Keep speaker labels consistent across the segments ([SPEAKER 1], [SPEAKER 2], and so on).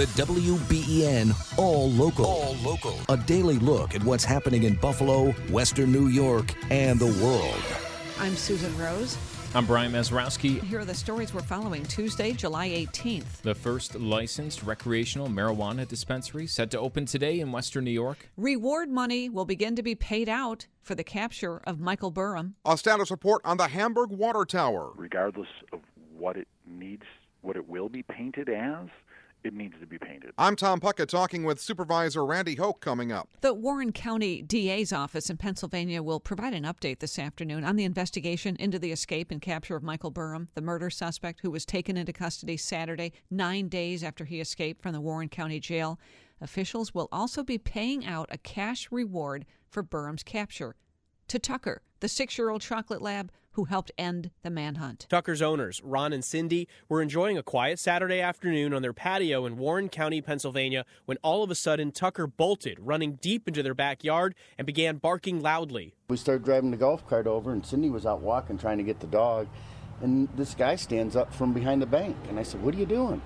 [SPEAKER 1] The WBEN All Local. All Local. A daily look at what's happening in Buffalo, Western New York, and the world.
[SPEAKER 2] I'm Susan Rose.
[SPEAKER 3] I'm Brian Mazurowski.
[SPEAKER 2] Here are the stories we're following Tuesday, July 18th.
[SPEAKER 3] The first licensed recreational marijuana dispensary set to open today in Western New York.
[SPEAKER 2] Reward money will begin to be paid out for the capture of Michael Burham.
[SPEAKER 4] A status report on the Hamburg Water Tower.
[SPEAKER 5] Regardless of what it needs, what it will be painted as, it needs to be painted.
[SPEAKER 4] I'm Tom Puckett talking with Supervisor Randy Hoke coming up.
[SPEAKER 2] The Warren County DA's office in Pennsylvania will provide an update this afternoon on the investigation into the escape and capture of Michael Burham, the murder suspect who was taken into custody Saturday, nine days after he escaped from the Warren County Jail. Officials will also be paying out a cash reward for Burham's capture to Tucker, the six year old chocolate lab who helped end the manhunt.
[SPEAKER 6] Tucker's owners, Ron and Cindy, were enjoying a quiet Saturday afternoon on their patio in Warren County, Pennsylvania, when all of a sudden Tucker bolted, running deep into their backyard and began barking loudly.
[SPEAKER 7] We started driving the golf cart over, and Cindy was out walking trying to get the dog. And this guy stands up from behind the bank. And I said, What are you doing?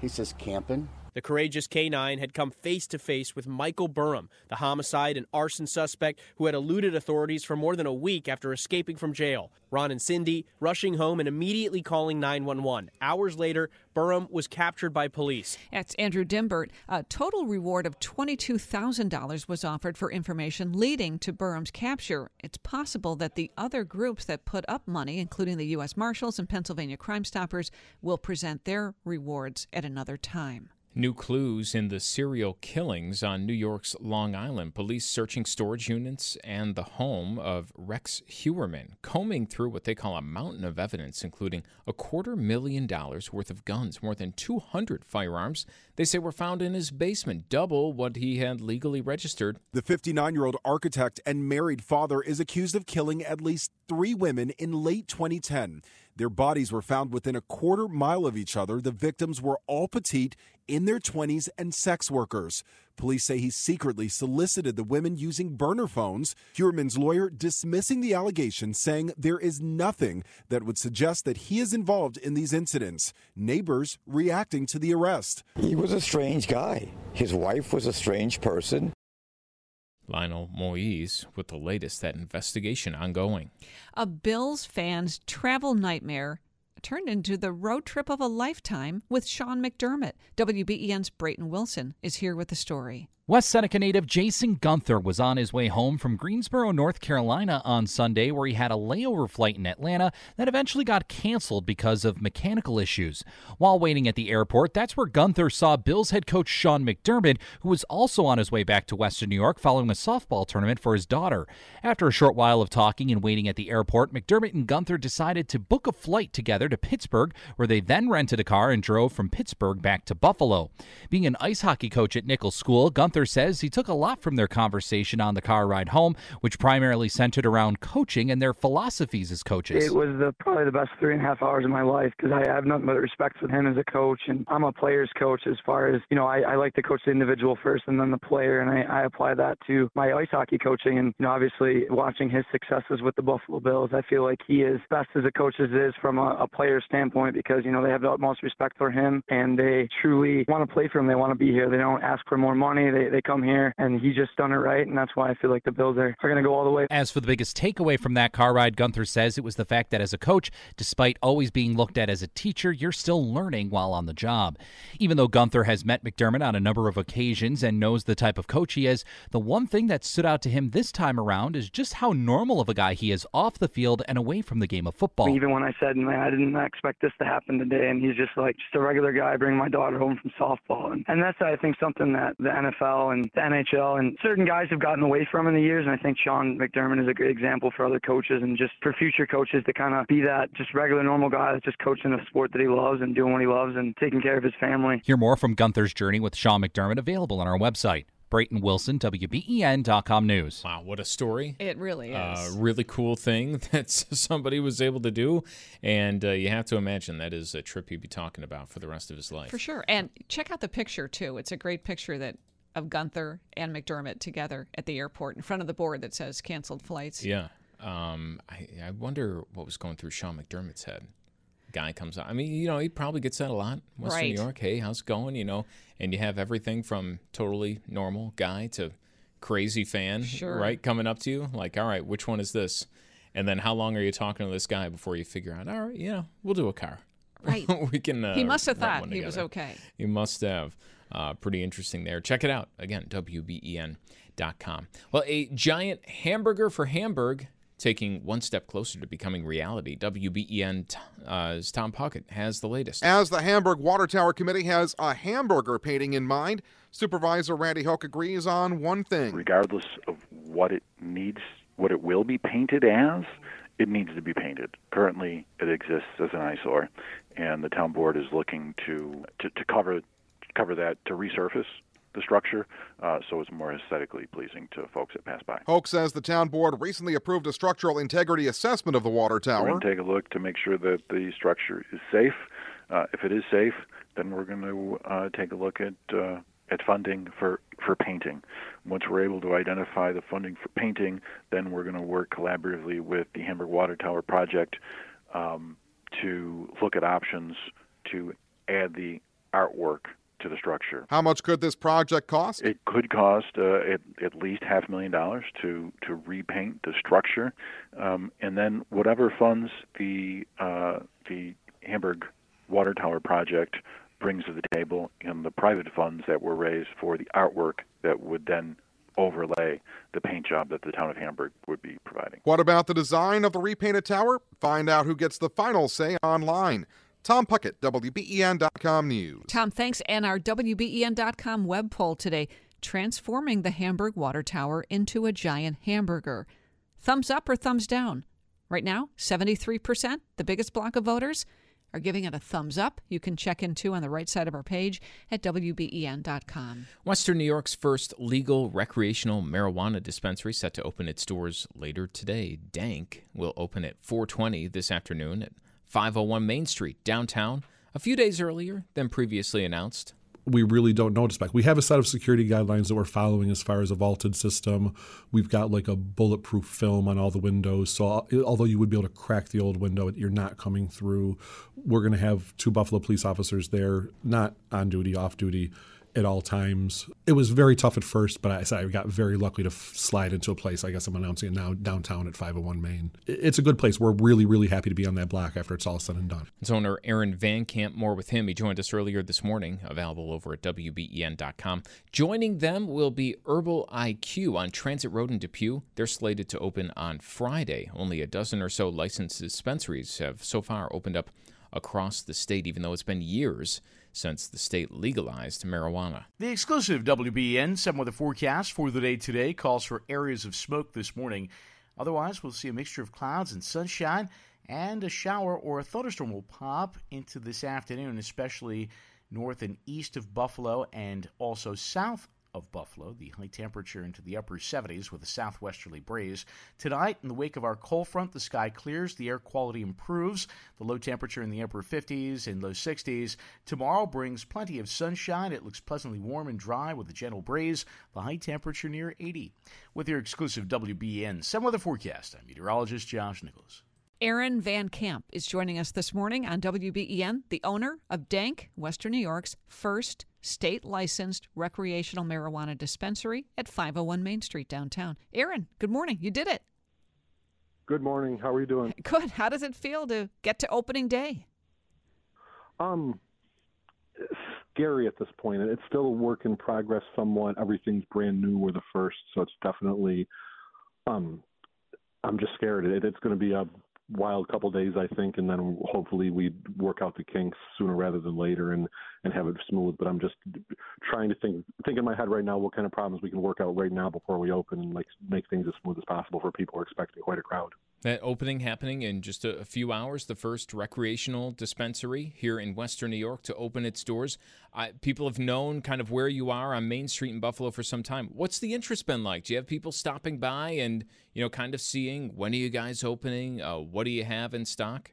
[SPEAKER 7] He says, Camping.
[SPEAKER 6] The courageous K9 had come face to face with Michael Burham, the homicide and arson suspect who had eluded authorities for more than a week after escaping from jail. Ron and Cindy rushing home and immediately calling 911. Hours later, Burham was captured by police.
[SPEAKER 2] That's Andrew Dymburt. A total reward of $22,000 was offered for information leading to Burham's capture. It's possible that the other groups that put up money, including the U.S. Marshals and Pennsylvania Crime Stoppers, will present their rewards at another time.
[SPEAKER 3] New clues in the serial killings on New York's Long Island. Police searching storage units and the home of Rex Heuermann, combing through what they call a mountain of evidence, including a quarter million dollars worth of guns, more than 200 firearms. They say were found in his basement, double what he had legally registered.
[SPEAKER 8] The 59 year old architect and married father is accused of killing at least three women in late 2010. Their bodies were found within a quarter mile of each other. The victims were all petite, in their 20s, and sex workers. Police say he secretly solicited the women using burner phones. Heuermann's lawyer dismissing the allegation, saying there is nothing that would suggest that he is involved in these incidents. Neighbors reacting to the arrest.
[SPEAKER 9] He was a strange guy. His wife was a strange person.
[SPEAKER 3] Lionel Moise with the latest that investigation ongoing.
[SPEAKER 2] A Bills fan's travel nightmare turned into the road trip of a lifetime with Sean McDermott. WBEN's Brayton Wilson is here with the story.
[SPEAKER 10] West Seneca native Jason Gunther was on his way home from Greensboro, North Carolina on Sunday, where he had a layover flight in Atlanta that eventually got canceled because of mechanical issues. While waiting at the airport, that's where Gunther saw Bills head coach Sean McDermott, who was also on his way back to Western New York following a softball tournament for his daughter. After a short while of talking and waiting at the airport, McDermott and Gunther decided to book a flight together to Pittsburgh, where they then rented a car and drove from Pittsburgh back to Buffalo. Being an ice hockey coach at Nichols School, Gunther says he took a lot from their conversation on the car ride home, which primarily centered around coaching and their philosophies as coaches.
[SPEAKER 11] It was the, probably the best three and a half hours of my life because I have nothing but respect for him as a coach, and I'm a player's coach as far as you know. I, I like to coach the individual first and then the player, and I, I apply that to my ice hockey coaching. And you know, obviously, watching his successes with the Buffalo Bills, I feel like he is best as a coach as is from a, a player standpoint because you know they have the utmost respect for him and they truly want to play for him. They want to be here. They don't ask for more money. They they come here, and he just done it right, and that's why I feel like the Bills are, are going to go all the way.
[SPEAKER 10] As for the biggest takeaway from that car ride, Gunther says it was the fact that as a coach, despite always being looked at as a teacher, you're still learning while on the job. Even though Gunther has met McDermott on a number of occasions and knows the type of coach he is, the one thing that stood out to him this time around is just how normal of a guy he is off the field and away from the game of football.
[SPEAKER 11] Even when I said, man, I didn't expect this to happen today, and he's just like just a regular guy bringing my daughter home from softball, and, and that's I think something that the NFL and the NHL and certain guys have gotten away from in the years. And I think Sean McDermott is a great example for other coaches and just for future coaches to kind of be that just regular, normal guy that's just coaching the sport that he loves and doing what he loves and taking care of his family.
[SPEAKER 10] Hear more from Gunther's journey with Sean McDermott available on our website. Brayton Wilson, WBEN.com News.
[SPEAKER 3] Wow, what a story.
[SPEAKER 2] It really is.
[SPEAKER 3] Uh, really cool thing that somebody was able to do. And uh, you have to imagine that is a trip he'd be talking about for the rest of his life.
[SPEAKER 2] For sure. And check out the picture, too. It's a great picture that of Gunther and McDermott together at the airport in front of the board that says canceled flights.
[SPEAKER 3] Yeah. Um, I, I wonder what was going through Sean McDermott's head. Guy comes out. I mean, you know, he probably gets that a lot. Western
[SPEAKER 2] Right.
[SPEAKER 3] New York, hey, how's it going? You know, and you have everything from totally normal guy to crazy fan,
[SPEAKER 2] Sure.
[SPEAKER 3] right? Coming up to you, like, all right, which one is this? And then how long are you talking to this guy before you figure out, all right, you know, we'll do a car.
[SPEAKER 2] Right.
[SPEAKER 3] we can. Uh,
[SPEAKER 2] he must have thought he was okay.
[SPEAKER 3] He must have. Uh, pretty interesting there. Check it out. Again, WBEN.com. Well, a giant hamburger for Hamburg taking one step closer to becoming reality. WBEN's uh, Tom Puckett has the latest.
[SPEAKER 4] As the Hamburg Water Tower Committee has a hamburger painting in mind, Supervisor Randy Hoke agrees on one thing.
[SPEAKER 5] regardless of what it needs, what it will be painted as, it needs to be painted. Currently, it exists as an eyesore, and the town board is looking to to, to cover cover that to resurface the structure uh, so it's more aesthetically pleasing to folks that pass by.
[SPEAKER 4] Hoke says the town board recently approved a structural integrity assessment of the water tower.
[SPEAKER 5] We're going to take a look to make sure that the structure is safe. Uh, if it is safe, then we're going to uh, take a look at uh, at funding for for painting. Once we're able to identify the funding for painting, then we're going to work collaboratively with the Hamburg Water Tower project um, to look at options to add the artwork to the structure.
[SPEAKER 4] How much could this project cost?
[SPEAKER 5] It could cost uh, at, at least half a million dollars to, to repaint the structure, um, and then whatever funds the uh, the Hamburg Water Tower project brings to the table, and the private funds that were raised for the artwork that would then overlay the paint job that the town of Hamburg would be providing.
[SPEAKER 4] What about the design of the repainted tower? Find out who gets the final say online. Tom Puckett, WBEN.com News.
[SPEAKER 2] Tom, thanks. And our WBEN.com web poll today transforming the Hamburg Water Tower into a giant hamburger. Thumbs up or thumbs down? Right now, 73%, the biggest block of voters, are giving it a thumbs up. You can check in too on the right side of our page at WBEN.com.
[SPEAKER 3] Western New York's first legal recreational marijuana dispensary set to open its doors later today. Dank will open at 420 this afternoon at 501 Main Street, downtown, a few days earlier than previously announced.
[SPEAKER 12] we really don't know to expect. We have a set of security guidelines that we're following as far as a vaulted system. We've got like a bulletproof film on all the windows. So uh, although you would be able to crack the old window, you're not coming through. We're going to have two Buffalo police officers there, not on duty, off duty at all times. It was very tough at first, but I I got very lucky to f- slide into a place. I guess I'm announcing it now downtown at 501 Main. It's a good place. We're really, really happy to be on that block after it's all said and done.
[SPEAKER 3] Its owner Aaron Van Camp, more with him. He joined us earlier this morning, available over at WBEN.com. Joining them will be Herbal IQ on Transit Road in Depew. They're slated to open on Friday. Only a dozen or so licensed dispensaries have so far opened up across the state, even though it's been years since the state legalized marijuana.
[SPEAKER 13] The exclusive WBN 7 weather forecast for the day today calls for areas of smoke this morning. Otherwise, we'll see a mixture of clouds and sunshine, and a shower or a thunderstorm will pop into this afternoon, especially north and east of Buffalo and also south of Buffalo. The high temperature into the upper 70s with a southwesterly breeze. Tonight, in the wake of our cold front, the sky clears, the air quality improves. The low temperature in the upper 50s and low 60s. Tomorrow brings plenty of sunshine. It looks pleasantly warm and dry with a gentle breeze. The high temperature near 80. With your exclusive WBN 7 weather forecast, I'm meteorologist Josh Nichols.
[SPEAKER 2] Aaron Van Camp is joining us this morning on WBEN, the owner of Dank, Western New York's first state licensed recreational marijuana dispensary at 501 Main Street downtown. Aaron, good morning. You did it.
[SPEAKER 14] Good morning. How are you doing?
[SPEAKER 2] Good. How does it feel to get to opening day?
[SPEAKER 14] Um, scary at this point. It's still a work in progress somewhat. Everything's brand new. We're the first, so it's definitely. Um, I'm just scared. It, it's going to be a wild couple days, I think, and then hopefully we work out the kinks sooner rather than later and and have it smooth. But I'm just trying to think think in my head right now what kind of problems we can work out right now before we open and like make things as smooth as possible for people who are expecting quite a crowd.
[SPEAKER 3] That opening happening in just a, few hours, the first recreational dispensary here in Western New York to open its doors. I, people have known kind of where you are on Main Street in Buffalo for some time. What's the interest been like? Do you have people stopping by and you know kind of seeing when are you guys opening? Uh, what do you have in stock?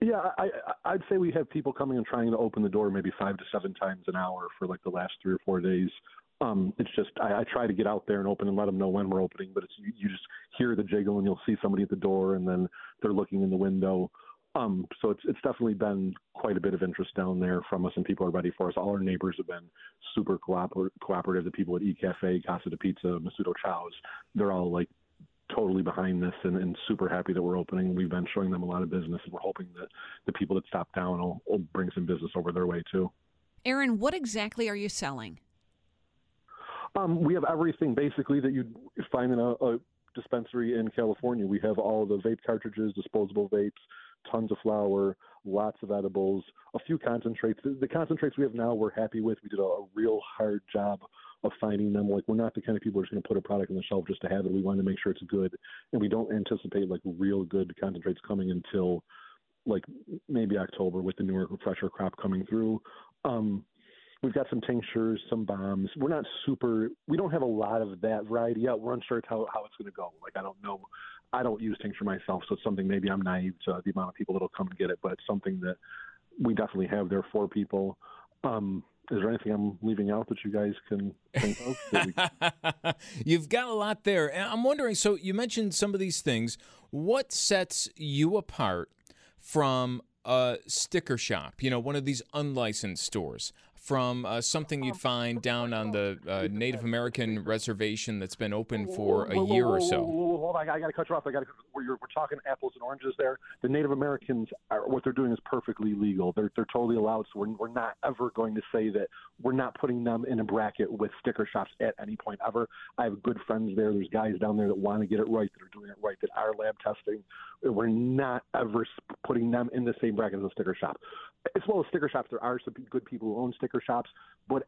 [SPEAKER 14] Yeah, I I'd say we have people coming and trying to open the door maybe five to seven times an hour for like the last three or four days. Um, it's just I, I try to get out there and open and let them know when we're opening, but it's you, you just hear the jiggle and you'll see somebody at the door and then they're looking in the window. Um, so it's it's definitely been quite a bit of interest down there from us, and people are ready for us. All our neighbors have been super cooper- cooperative. The people at E Cafe, Casa de Pizza, Masudo Chow's, they're all like totally behind this and, and super happy that we're opening. We've been showing them a lot of business, and we're hoping that the people that stop down will, will bring some business over their way too.
[SPEAKER 2] Aaron, what exactly are you selling?
[SPEAKER 14] Um, we have everything basically that you'd find in a, a dispensary in California. We have all the vape cartridges, disposable vapes, tons of flour, lots of edibles, a few concentrates. The, the concentrates we have now, we're happy with. We did a, a real hard job of finding them. Like we're not the kind of people who's going to put a product on the shelf just to have it. We want to make sure it's good, and we don't anticipate like real good concentrates coming until like maybe October with the newer fresher crop coming through. Um, we've got some tinctures, some balms. We're not super. We don't have a lot of that variety yet. We're unsure how how it's going to go. Like I don't know. I don't use tincture myself, so it's something maybe I'm naive to the amount of people that'll come and get it. But it's something that we definitely have there for people. Um, is there anything I'm leaving out that you guys can think
[SPEAKER 3] of? You've got a lot there. I'm wondering so you mentioned some of these things. What sets you apart from a sticker shop, you know, one of these unlicensed stores? From uh, something you'd find down on the uh, Native American reservation that's been open for a year or so?
[SPEAKER 14] Hold on, I got to cut you off. I got to. We're, we're talking apples and oranges there. The Native Americans, are, what they're doing is perfectly legal. They're they're totally allowed. So we're we're not ever going to say that we're not putting them in a bracket with sticker shops at any point ever. I have good friends there. There's guys down there that want to get it right, that are doing it right, that are lab testing. We're not ever putting them in the same bracket as a sticker shop as well as sticker shops, there are some good people who own sticker shops, but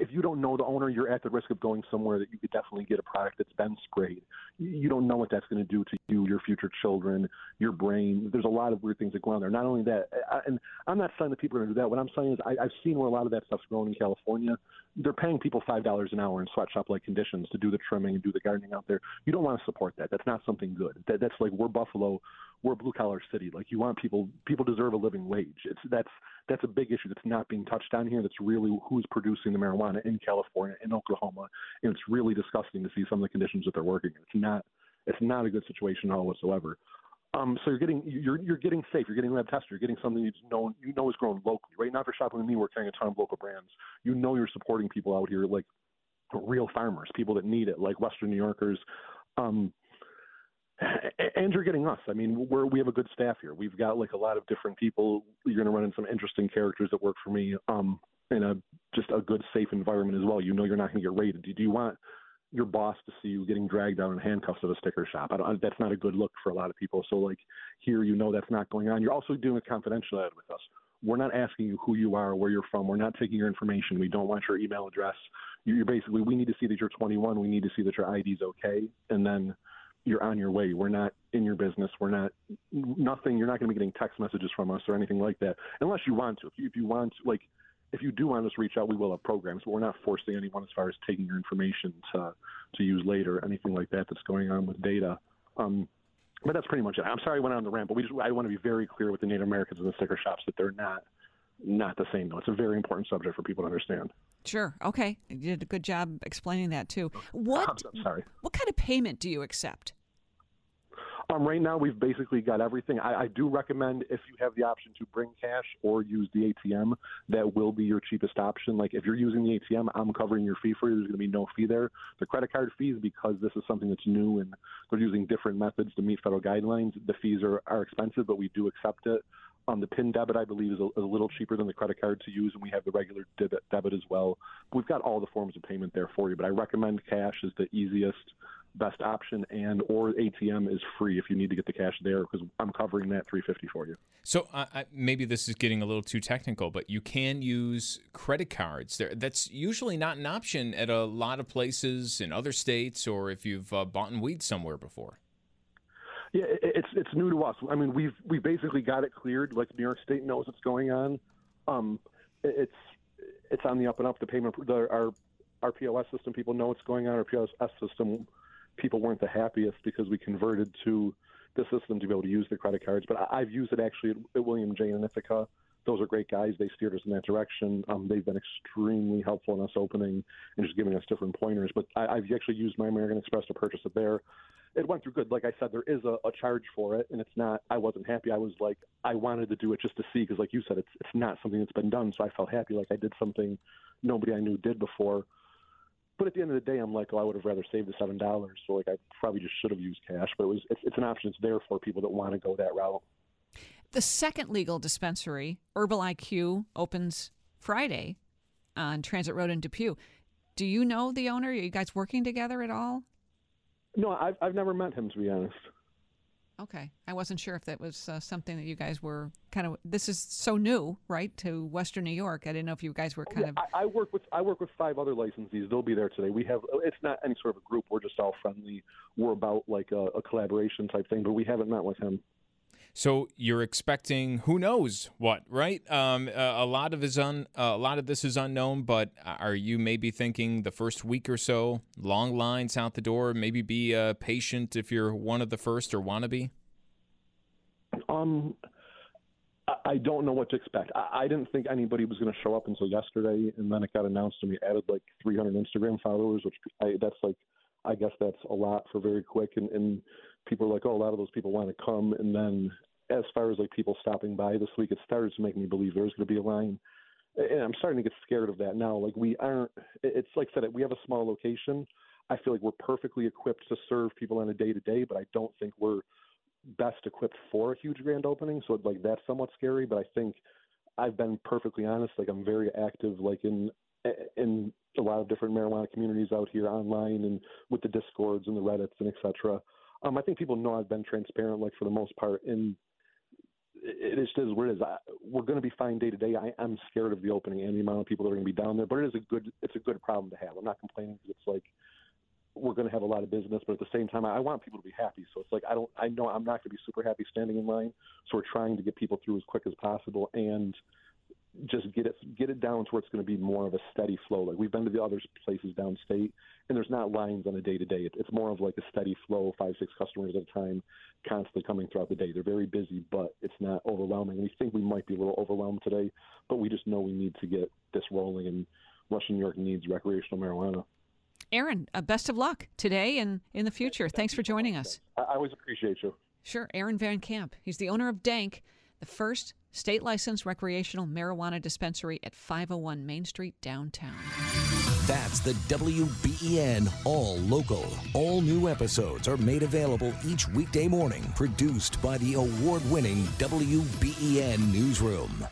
[SPEAKER 14] if you don't know the owner, you're at the risk of going somewhere that you could definitely get a product that's been sprayed. You don't know what that's going to do to you, your future children, your brain. There's a lot of weird things that go on there. Not only that, and I'm not saying that people are going to do that. What I'm saying is I, I've seen where a lot of that stuff's grown in California. They're paying people five dollars an hour in sweatshop-like conditions to do the trimming and do the gardening out there. You don't want to support that. That's not something good. That, that's like we're Buffalo we're a blue collar city. Like you want people people deserve a living wage. It's that's that's a big issue that's not being touched on here. That's really who's producing the marijuana in California, in Oklahoma, and it's really disgusting to see some of the conditions that they're working in. It's not it's not a good situation at all whatsoever. Um, so you're getting you're you're getting safe. You're getting lab tested. You're getting something you know you know is grown locally. Right now, if you're shopping with me, we're carrying a ton of local brands. You know you're supporting people out here like real farmers, people that need it, like Western New Yorkers. Um, and you're getting us. I mean, we're we have a good staff here. We've got like a lot of different people. You're going to run in some interesting characters that work for me. Um, in a just a good, safe environment as well. You know, you're not going to get raided. Do you want your boss to see you getting dragged out in handcuffs at a sticker shop? I don't, that's not a good look for a lot of people. So like here, you know, that's not going on. You're also doing a confidential ad with us. We're not asking you who you are, where you're from. We're not taking your information. We don't want your email address. You're basically, we need to see that you're 21. We need to see that your ID is okay, and then you're on your way. We're not in your business. We're not nothing. You're not going to be getting text messages from us or anything like that, unless you want to. If you, if you want, like, if you do want us to reach out, we will have programs, but we're not forcing anyone as far as taking your information to to use later, anything like that that's going on with data. Um, but that's pretty much it. I'm sorry I went on the rant, but we just I want to be very clear with the Native Americans and the sticker shops that they're not not the same though. It's a very important subject for people to understand.
[SPEAKER 2] Sure. Okay. You did a good job explaining that too. What
[SPEAKER 14] I'm sorry.
[SPEAKER 2] What kind of payment do you accept?
[SPEAKER 14] Um, right now, we've basically got everything. I, I do recommend if you have the option to bring cash or use the ATM, that will be your cheapest option. Like if you're using the ATM, I'm covering your fee for you. There's going to be no fee there. The credit card fees, because this is something that's new and they're using different methods to meet federal guidelines, the fees are, are expensive, but we do accept it. Um, the PIN debit, I believe, is a, a, little cheaper than the credit card to use, and we have the regular debit, debit as well. We've got all the forms of payment there for you, but I recommend cash is the easiest best option and or ATM is free if you need to get the cash there because I'm covering that 350 for you.
[SPEAKER 3] So uh, maybe this is getting a little too technical, but you can use credit cards. There, that's usually not an option at a lot of places in other states, or if you've uh, bought weed somewhere before.
[SPEAKER 14] Yeah, it's it's new to us. I mean, we've we basically got it cleared. Like New York State knows what's going on. Um, it's it's on the up and up. The payment, the, our our POS system, people know what's going on. Our POS system people weren't the happiest because we converted to the system to be able to use the credit cards. But I, have used it actually at, William Jane and Ithaca. those are great guys. They steered us in that direction. Um, they've been extremely helpful in us opening and just giving us different pointers. But I, I've actually used my American Express to purchase it there. It went through good. Like I said, there is a, a charge for it, and it's not. I wasn't happy. I was like, I wanted to do it just to see, because like you said, it's it's not something that's been done. So I felt happy, like I did something nobody I knew did before. But at the end of the day, I'm like, oh, I would have rather saved the seven dollars. So like, I probably just should have used cash. But it was it's, it's an option. It's there for people that want to go that route.
[SPEAKER 2] The second legal dispensary, Herbal IQ, opens Friday on Transit Road in Depew. Do you know the owner? Are you guys working together at all?
[SPEAKER 14] No, I've I've never met him to be honest.
[SPEAKER 2] Okay, I wasn't sure if that was uh, something that you guys were kind of. This is so new, right, to Western New York. I didn't know if you guys were kind
[SPEAKER 14] yeah,
[SPEAKER 2] of.
[SPEAKER 14] I, I work with I work with five other licensees. They'll be there today. We have it's not any sort of a group. We're just all friendly. We're about like a, a collaboration type thing, but we haven't met with him.
[SPEAKER 3] So you're expecting who knows what, right? Um, a, a lot of is un, a lot of this is unknown. But are you maybe thinking the first week or so, long lines out the door? Maybe be uh, patient if you're one of the first or want to be.
[SPEAKER 14] Um, I- don't know what to expect. I, I didn't think anybody was going to show up until yesterday, and then it got announced, and we added like 300 Instagram followers, which I, that's like, I guess that's a lot for very quick. And, and people are like, oh, a lot of those people want to come, and then as far as like people stopping by this week, it started to make me believe there's going to be a line. And I'm starting to get scared of that now. Like we aren't. It's like I said, we have a small location. I feel like we're perfectly equipped to serve people on a day to day, but I don't think we're best equipped for a huge grand opening. So like that's somewhat scary. But I think I've been perfectly honest. Like I'm very active, like in in a lot of different marijuana communities out here online and with the discords and the reddits and etc. Um, I think people know I've been transparent, like for the most part, and it is just what it is. I, we're going to be fine day to day. I, I'm scared of the opening and the amount of people that are going to be down there, but it is a good it's a good problem to have. I'm not complaining because it's like we're going to have a lot of business, but at the same time, I want people to be happy. So it's like I don't, I know I'm not going to be super happy standing in line. So we're trying to get people through as quick as possible and just get it get it down to where it's going to be more of a steady flow. Like we've been to the other places downstate, and there's not lines on a day to day. It's more of like a steady flow, five six customers at a time, constantly coming throughout the day. They're very busy, but it's not overwhelming. We think we might be a little overwhelmed today, but we just know we need to get this rolling, and Western New York needs recreational marijuana.
[SPEAKER 2] Aaron, uh, best of luck today and in the future. Thanks for joining us.
[SPEAKER 14] I, I always appreciate you.
[SPEAKER 2] Sure. Aaron Van Camp. He's the owner of Dank, the first state licensed recreational marijuana dispensary at 501 Main Street downtown.
[SPEAKER 1] That's the WBEN All Local. All new episodes are made available each weekday morning, produced by the award winning WBEN Newsroom.